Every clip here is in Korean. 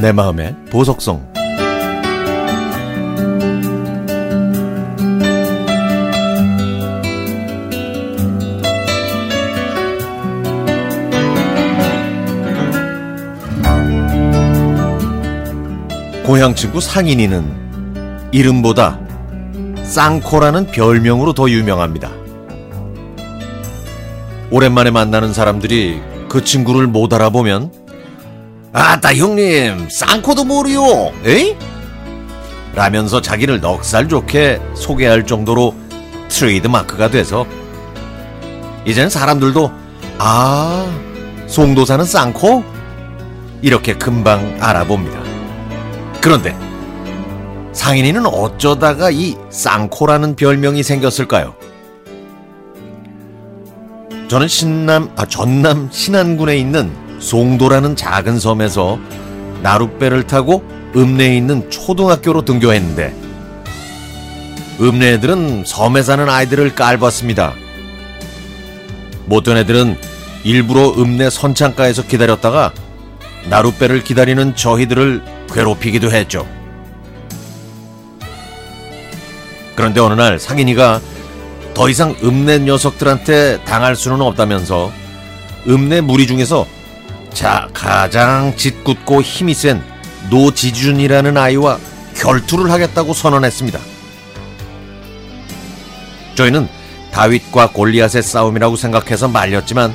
내 마음의 보석성 고향 친구 상인이는 이름보다 쌍코라는 별명으로 더 유명합니다. 오랜만에 만나는 사람들이 그 친구를 못 알아보면 아따 형님 쌍코도 모르요 에이? 라면서 자기를 넉살 좋게 소개할 정도로 트레이드 마크가 돼서 이젠 사람들도 아 송도사는 쌍코? 이렇게 금방 알아봅니다. 그런데 상인이는 어쩌다가 이 쌍코라는 별명이 생겼을까요? 저는 신남, 아, 전남 신안군에 있는 송도라는 작은 섬에서 나룻배를 타고 읍내에 있는 초등학교로 등교했는데 읍내 애들은 섬에 사는 아이들을 깔봤습니다. 못된 애들은 일부러 읍내 선창가에서 기다렸다가 나룻배를 기다리는 저희들을 괴롭히기도 했죠. 그런데 어느 날 상인이가 더 이상 읍내 녀석들한테 당할 수는 없다면서 읍내 무리 중에서 자 가장 짓궂고 힘이 센 노지준이라는 아이와 결투를 하겠다고 선언했습니다. 저희는 다윗과 골리앗의 싸움이라고 생각해서 말렸지만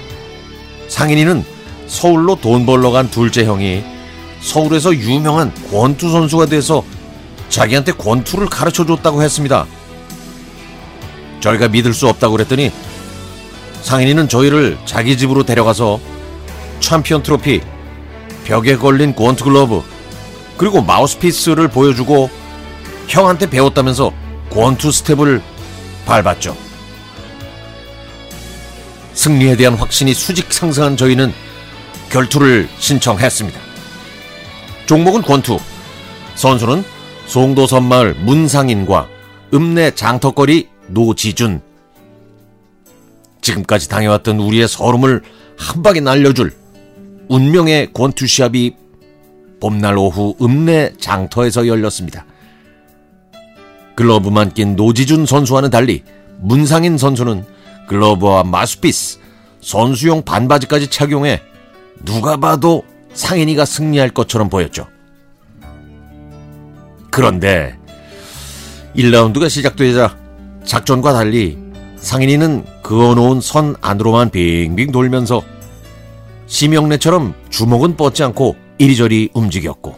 상인이는 서울로 돈 벌러 간 둘째 형이 서울에서 유명한 권투 선수가 돼서 자기한테 권투를 가르쳐 줬다고 했습니다. 저희가 믿을 수 없다고 그랬더니 상인이는 저희를 자기 집으로 데려가서 챔피언 트로피, 벽에 걸린 권투 글러브, 그리고 마우스피스를 보여주고 형한테 배웠다면서 권투 스텝을 밟았죠. 승리에 대한 확신이 수직 상승한 저희는 결투를 신청했습니다. 종목은 권투, 선수는 송도섬마을 문상인과 읍내 장터거리 노지준. 지금까지 당해왔던 우리의 서름을 한 방에 날려줄 운명의 권투 시합이 봄날 오후 읍내 장터에서 열렸습니다. 글러브만 낀 노지준 선수와는 달리 문상인 선수는 글러브와 마스피스, 선수용 반바지까지 착용해 누가 봐도 상인이가 승리할 것처럼 보였죠. 그런데 1라운드가 시작되자 작전과 달리 상인이는 그어놓은 선 안으로만 빙빙 돌면서 심영래처럼 주먹은 뻗지 않고 이리저리 움직였고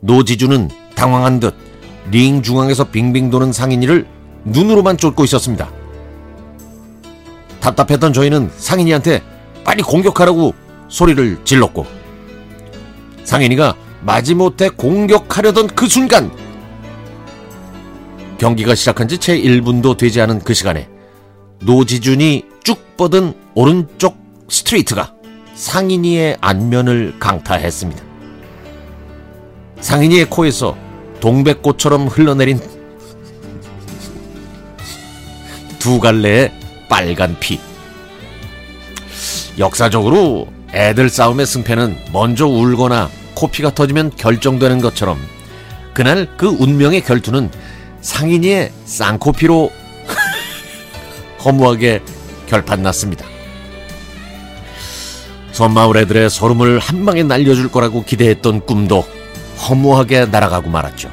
노지주는 당황한 듯 링 중앙에서 빙빙 도는 상인이를 눈으로만 쫓고 있었습니다. 답답했던 저희는 상인이한테 빨리 공격하라고 소리를 질렀고 상인이가 마지못해 공격하려던 그 순간 경기가 시작한 지 채 1분도 되지 않은 그 시간에 노지준이 쭉 뻗은 오른쪽 스트레이트가 상인이의 안면을 강타했습니다. 상인이의 코에서 동백꽃처럼 흘러내린 두 갈래의 빨간 피. 역사적으로 애들 싸움의 승패는 먼저 울거나 코피가 터지면 결정되는 것처럼 그날 그 운명의 결투는 상인이의 쌍코피로 허무하게 결판났습니다. 섬마을 애들의 서름을 한 방에 날려줄 거라고 기대했던 꿈도 허무하게 날아가고 말았죠.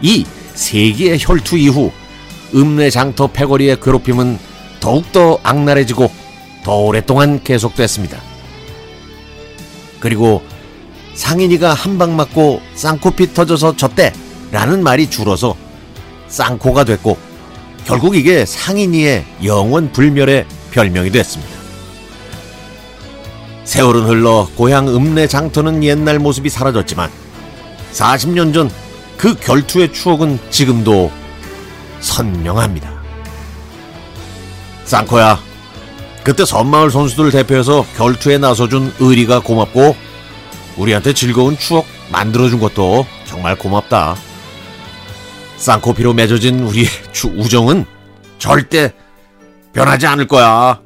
이 세기의 혈투 이후 읍내 장터 패거리의 괴롭힘은 더욱더 악랄해지고 더 오랫동안 계속됐습니다. 그리고 상인이가 한 방 맞고 쌍코피 터져서 졌대 라는 말이 줄어서 쌍코가 됐고 결국 이게 상인이의 영원 불멸의 별명이 됐습니다. 세월은 흘러 고향 읍내 장터는 옛날 모습이 사라졌지만 40년 전 그 결투의 추억은 지금도 선명합니다. 쌍코야, 그때 섬마을 선수들 대표해서 결투에 나서준 의리가 고맙고 우리한테 즐거운 추억 만들어준 것도 정말 고맙다. 쌍코피로 맺어진 우리의 우정은 절대 변하지 않을 거야.